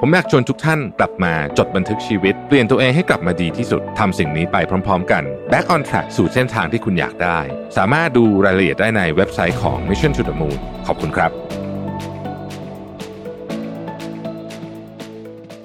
ผมอยากชวนทุกท่านกลับมาจดบันทึกชีวิต เปลี่ยนตัวเองให้กลับมาดีที่สุดทำสิ่งนี้ไปพร้อม ๆ กัน Back on Track สู่เส้นทางที่คุณอยากได้ สามารถดูรายละเอียดได้ในเว็บไซต์ของ Mission to the Moon ขอบคุณครับ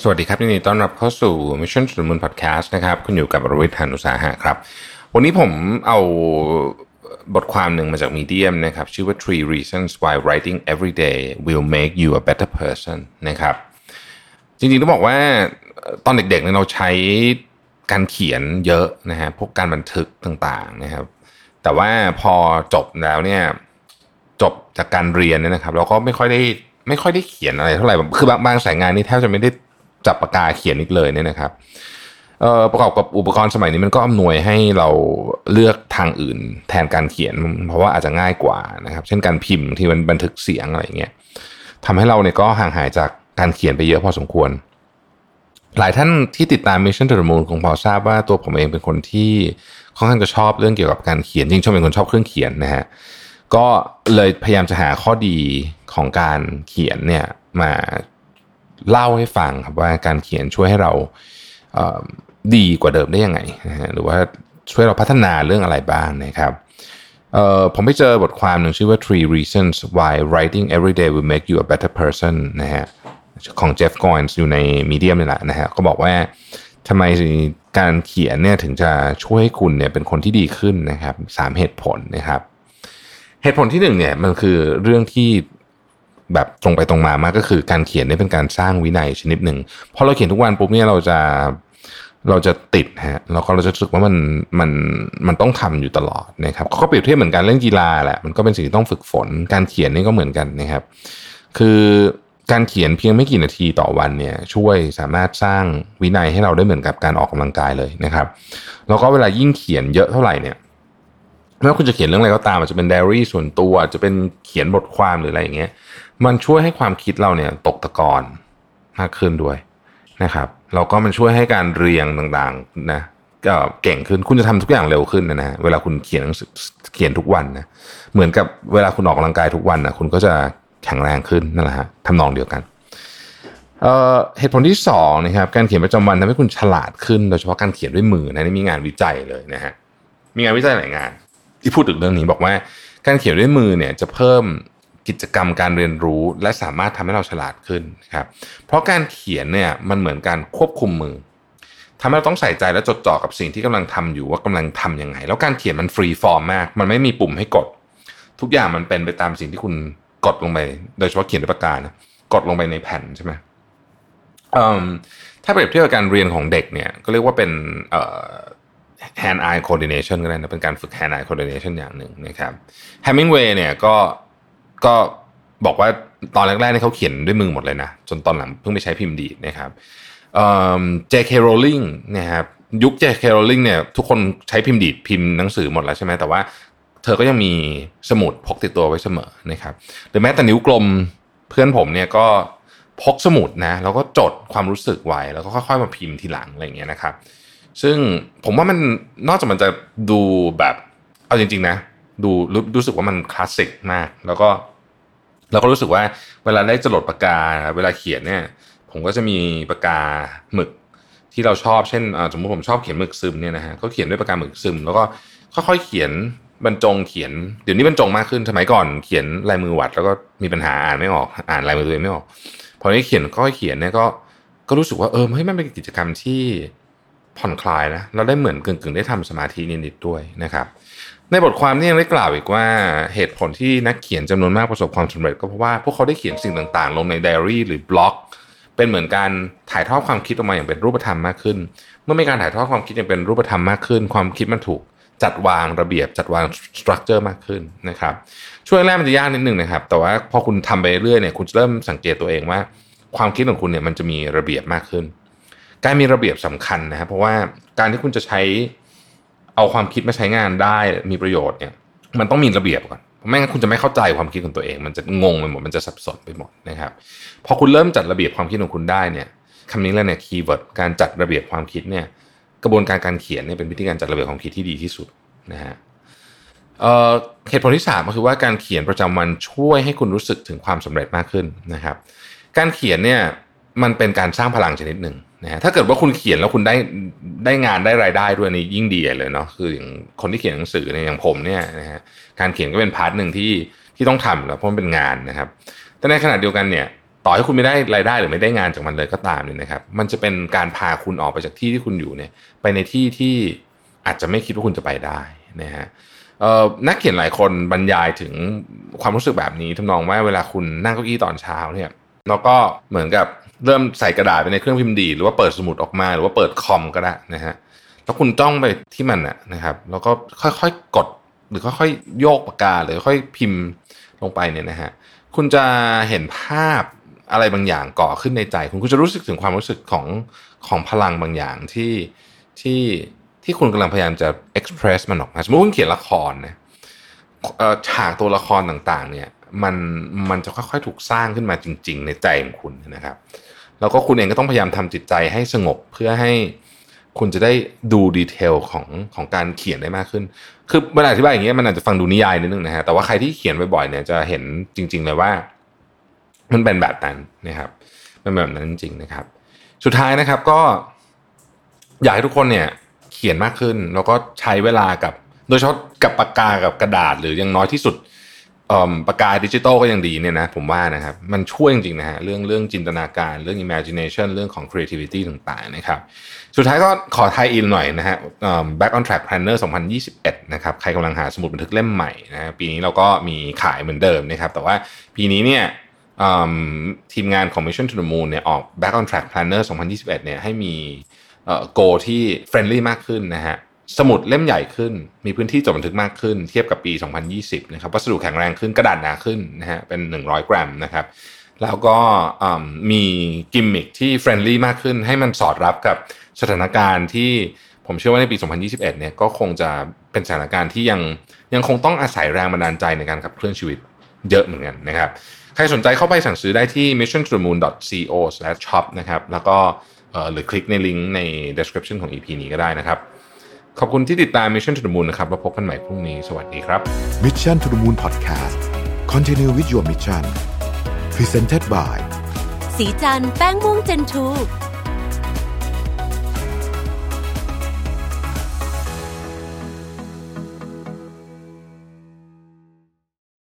สวัสดีครับยินดีต้อนรับเข้าสู่ Mission to the Moon Podcast นะครับ คุณอยู่กับรวิทยานุสาหะครับ วันนี้ผมเอาบทความหนึ่งมาจาก Medium นะครับ ชื่อว่า Three Reasons Why Writing Every Day Will Make You a Better Person นะครับ จริงๆต้องบอกว่าตอนเด็กๆเนี่ยเราใช้การเขียนเยอะนะฮะพวกการบันทึกต่างๆนะครับ แต่ว่าพอจบแล้วเนี่ยจบจากการเรียนเนี่ยนะครับเราก็ไม่ค่อยได้ไม่ค่อยได้เขียนอะไรเท่าไหร่คือบางบางสายงานนี่แทบจะไม่ได้จับปากกาเขียนอีกเลยเนี่ยนะครับเอ่อประกอบกับอุปกรณ์สมัยนี้มันก็อำนวยให้เราเลือกทางอื่นแทนการเขียน เพราะว่าอาจจะง่ายกว่านะครับ เช่นการพิมพ์ที่มันบันทึกเสียงอะไรอย่างเงี้ยทำให้เราเนี่ยก็ห่างหายจาก การเขียนไปเยอะพอสมควร หลายท่านที่ติดตาม Mission to the Moon คงพอทราบว่าตัวผมเองเป็นคนที่ค่อนข้างจะชอบเรื่องเกี่ยวกับการเขียนจริงชอบเป็นคนชอบเครื่องเขียนนะฮะก็เลยพยายามจะหาข้อดีของการเขียนเนี่ยมาเล่าให้ฟังครับว่าการเขียนช่วยให้เราเดีกว่าเดิมได้ยังไงนะฮะหรือว่าช่วยเราพัฒนาเรื่องอะไรบ้างนะครับผมไปเจอบทความหนึ่งชื่อว่า Three Reasons Why Writing Every Day Will Make You a Better Person นะฮะ ของ Jeff Goins อยู่ใน Medium นี่แหละนะฮะเขาบอกว่าทำไมการเขียนเนี่ยถึงจะช่วยให้คุณเนี่ยเป็นคนที่ดีขึ้นนะครับสามเหตุผลนะครับ เหตุผลที่หนึ่งเนี่ยมันคือเรื่องที่แบบตรงไปตรงมามากก็คือการเขียนเนี่ยเป็นการสร้างวินัยชนิดหนึ่งพอเราเขียนทุกวันปุ๊บเนี่ยเราจะเราจะติดฮะแล้วก็เราจะรู้สึกว่ามันมันมันต้องทำอยู่ตลอดนะครับเขาก็เปรียบเทียบเหมือนกันเรื่องกีฬาแหละมันก็เป็นสิ่งที่ต้องฝึกฝน การเขียนนี่ก็เหมือนกันนะครับ คือ การเขียนเพียงไม่กี่นาทีต่อวันเนี่ยช่วยสามารถสร้างวินัยให้เราได้เหมือนกับการออกกำลังกายเลยนะครับ แล้วก็เวลายิ่งเขียนเยอะเท่าไหร่เนี่ยไม่ว่าคุณจะเขียนเรื่องอะไรก็ตามอาจจะเป็นไดอารี่ส่วนตัวจะเป็นเขียนบทความหรืออะไรอย่างเงี้ย มันช่วยให้ความคิดเราเนี่ยตกตะกอนมากขึ้นด้วยนะครับแล้วก็มันช่วยให้การเรียงต่างๆนะก็เก่งขึ้นคุณจะทำทุกอย่างเร็วขึ้นนะนะเวลาคุณเขียนเขียนทุกวันนะเหมือนกับเวลาคุณออกกำลังกายทุกวันนะคุณก็จะ แข็งแรงขึ้นนั่นแหละฮะทำนองเดียวกันเอ่อเหตุผลที่สองนะครับการเขียนประจำวันทำให้คุณฉลาดขึ้นโดยเฉพาะการเขียนด้วยมือนะนี่มีงานวิจัยเลยนะฮะมีงานวิจัยหลายงาน ที่พูดถึงเรื่องนี้บอกว่า การเขียนด้วยมือเนี่ยจะเพิ่มกิจกรรมการเรียนรู้และสามารถทำให้เราฉลาดขึ้นครับเพราะการเขียนเนี่ยมันเหมือนการควบคุมมือทำให้เราต้องใส่ใจและจดจ่อกับสิ่งที่กำลังทำอยู่ว่ากำลังทํำยังไง แล้วการเขียนมันฟรีฟอร์มมาก มันไม่มีปุ่มให้กด ทุกอย่างมันเป็นไปตามสิ่งที่คุณ กดลงไป โดยเฉพาะเขียนด้วยปากกานะกดลงไปในแผ่นใช่ไหมถ้าเปรียบเทียบกับการเรียนของเด็กเนี่ยก็เรียกว่าเป็น hand eye coordination ก็ได้นะเป็นการฝึก hand eye coordination อย่างหนึ่งนะครับ Hemingway เนี่ยก็ก็บอกว่าตอนแรกๆเนี่ยเขาเขียนด้วยมือหมดเลยนะ จนตอนหลังเพิ่งไปใช้พิมพ์ดีดนะครับเอ่อ J.K. Rowling นะครับยุค J.K. Rowling เนี่ยทุกคนใช้พิมพ์ดีดพิมพ์หนังสือหมดแล้วใช่ไหมแต่ว่า เธอก็ยังมีสมุดพกติดตัวไว้เสมอนะครับหรือแม้แต่นิ้วกลมเพื่อนผมเนี่ยก็พกสมุดนะแล้วก็จดความรู้สึกไว้แล้วก็ค่อยๆมาพิมพ์ทีหลังอะไรอย่างเงี้ยนะครับ ซึ่งผมว่ามันนอกจากมันจะดูแบบเอาจริงๆนะ ดูรู้รู้สึกว่ามันคลาสสิกมาก แล้วก็เราก็รู้สึกว่าเวลาได้จดปากกาเวลาเขียนเนี่ย ผมก็จะมีปากกาหมึกที่เราชอบเช่นสมมติผมชอบเขียนหมึกซึมเนี่ยนะฮะก็เขียนด้วยปากกาหมึกซึม แล้วก็ค่อยๆเขียน บรรจงเขียนเดี๋ยวนี้บรรจงมากขึ้นสมัยก่อนเขียนลายมือวัด แล้วก็มีปัญหาอ่านไม่ออกอ่านลายมือตัวเองไม่ออกพอได้เขียนก็เขียนเนี่ยก็ก็รู้สึกว่าเออเฮ้ยมันเป็นกิจกรรมที่ผ่อนคลายนะเราได้เหมือนกึ่งๆ ได้ทำสมาธินิดๆด้วยนะครับ ในบทความนี้ยังได้กล่าวอีกว่าเหตุผลที่นักเขียนจำนวนมากประสบความสำเร็จก็เพราะว่าพวกเขาได้เขียนสิ่งต่างๆ ลงในไดอารี่หรือบล็อก เป็นเหมือนการถ่ายทอดความคิดออกมาอย่างเป็นรูปธรรมมากขึ้น เมื่อมีการถ่ายทอดความคิดอย่างเป็นรูปธรรมมากขึ้น ความคิดมันถูก จัดวางระเบียบจัดวาง structure มากขึ้นนะครับช่วงแรกมันจะยากนิดนึงนะครับ แต่ว่าพอคุณทำไปเรื่อยเนี่ยคุณจะเริ่มสังเกตตัวเองว่า ความคิดของคุณเนี่ยมันจะมีระเบียบมากขึ้น การมีระเบียบสำคัญนะครับเพราะว่าการที่คุณจะใช้เอาความคิดมาใช้งานได้มีประโยชน์เนี่ยมันต้องมีระเบียบก่อนไม่งั้นคุณจะไม่เข้าใจความคิดของตัวเอง มันจะงงไปหมดมันจะสับสนไปหมดนะครับพอคุณเริ่มจัดระเบียบความคิดของคุณได้เนี่ยคำนี้แล้วเนี่ย keyword การจัดระเบียบความคิดเนี่ย กระบวนการการเขียนเนี่ยเป็นวิธีการจัดระเบียบความคิดที่ดีที่สุดนะฮะเหตุผลที่3ก็คือว่าการเขียนประจำวันช่วยให้คุณรู้สึกถึงความสำเร็จมากขึ้นนะครับ การเขียนเนี่ยมันเป็นการสร้างพลังชนิดหนึ่งนะฮะถ้าเกิดว่าคุณเขียนแล้วคุณได้ได้งานได้รายได้ด้วยนี่ยิ่งดีเลยเนาะคืออย่างคนที่เขียนหนังสือเนี่ยอย่างผมเนี่ยนะฮะการเขียนก็เป็น part หนึ่งที่ที่ต้องทำแล้วเพราะมันเป็นงานนะครับ แต่ในขณะเดียวกันเนี่ย ต่อให้คุณไม่ได้รายได้หรือไม่ได้งานจากมันเลยก็ตามเนี่ยนะครับ มันจะเป็นการพาคุณออกไปจากที่ที่คุณอยู่เนี่ย ไปในที่ที่อาจจะไม่คิดว่าคุณจะไปได้นะฮะนักเขียนหลายคนบรรยายถึงความรู้สึกแบบนี้ทำนองว่าเวลาคุณนั่งเก้าอี้ตอนเช้าเนี่ยแล้วก็เหมือนกับเริ่มใส่กระดาษไปในเครื่องพิมพ์ดี หรือว่าเปิดสมุดออกมา หรือว่าเปิดคอมก็ได้นะฮะแล้วคุณจ้องไปที่มันนะครับ แล้วก็ค่อยๆกดหรือค่อยๆโยกปากกาหรือค่อยพิมพ์ลงไปเนี่ยนะฮะคุณจะเห็นภาพ อะไรบางอย่างก่อขึ้นในใจ คุณคุณจะรู้สึกถึงความรู้สึกของของพลังบางอย่างที่ที่ที่คุณกำลังพยายามจะ express มันออกมาสมมติคุณเขียนละครนะฉากตัวละครต่างๆ เนี่ย มันมันจะค่อยๆถูกสร้างขึ้นมาจริง ๆ ในใจของคุณนะครับ แล้วก็คุณเองก็ต้องพยายามทำจิตใจให้สงบเพื่อให้คุณจะได้ดูดีเทลของของการเขียนได้มากขึ้น คือเวลาอธิบายอย่างเงี้ยมันอาจจะฟังดูนิยายนิดนึงนะฮะ แต่ว่าใครที่เขียนบ่อยๆเนี่ยจะเห็นจริง ๆ เลยว่า มันเป็นแบบนั้นนะครับเป็นแบบนั้นจริงๆนะครับ สุดท้ายนะครับก็อยากให้ทุกคนเนี่ยเขียนมากขึ้น แล้วก็ใช้เวลากับ โดยเฉพาะกับปากกากับกระดาษ หรือยังน้อยที่สุดปากกาดิจิตอลก็ยังดีเนี่ยนะผมว่านะครับมันช่วยจริงๆนะฮะเรื่องเรื่องจินตนาการเรื่อง imagination เรื่องของ creativity ต่างๆนะครับสุดท้ายก็ขอไทยอินหน่อยนะฮะ back on track planner 2021นะครับใครกำลังหาสมุดบันทึกเล่มใหม่นะปีนี้เราก็มีขายเหมือนเดิมนะครับแต่ว่าปีนี้เนี่ย ทีมงานของ Mission to the Moon เนี่ยออก back on track planner 2021เนี่ยให้มี goal ที่ friendly มากขึ้นนะฮะสมุดเล่มใหญ่ขึ้น มีพื้นที่จดบันทึกมากขึ้น เทียบกับปี 2020 นะครับ วัสดุแข็งแรงขึ้น กระดาษหนาขึ้นนะฮะ เป็น 100 กรัมนะครับ แล้วก็มีกิมมิคที่ friendly มากขึ้น ให้มันสอดรับกับสถานการณ์ที่ผมเชื่อว่าในปี 2021 เนี่ย ก็คงจะเป็นสถานการณ์ที่ยังยังคงต้องอาศัยแรงบันดาลใจในการขับเคลื่อนชีวิต เยอะเหมือนกันนะครับ ใครสนใจเข้าไปสั่งซื้อได้ที่ mission to the moon co shop นะครับแล้วก็หรือคลิกในลิงก์ใน description ของ EP นี้ก็ได้นะครับ ขอบคุณที่ติดตาม Mission to the Moon นะครับ แล้วพบกันใหม่พรุ่งนี้ สวัสดีครับ Mission to the Moon Podcast Continue with your mission Presented by สีจันแป้งม่วงเจนทู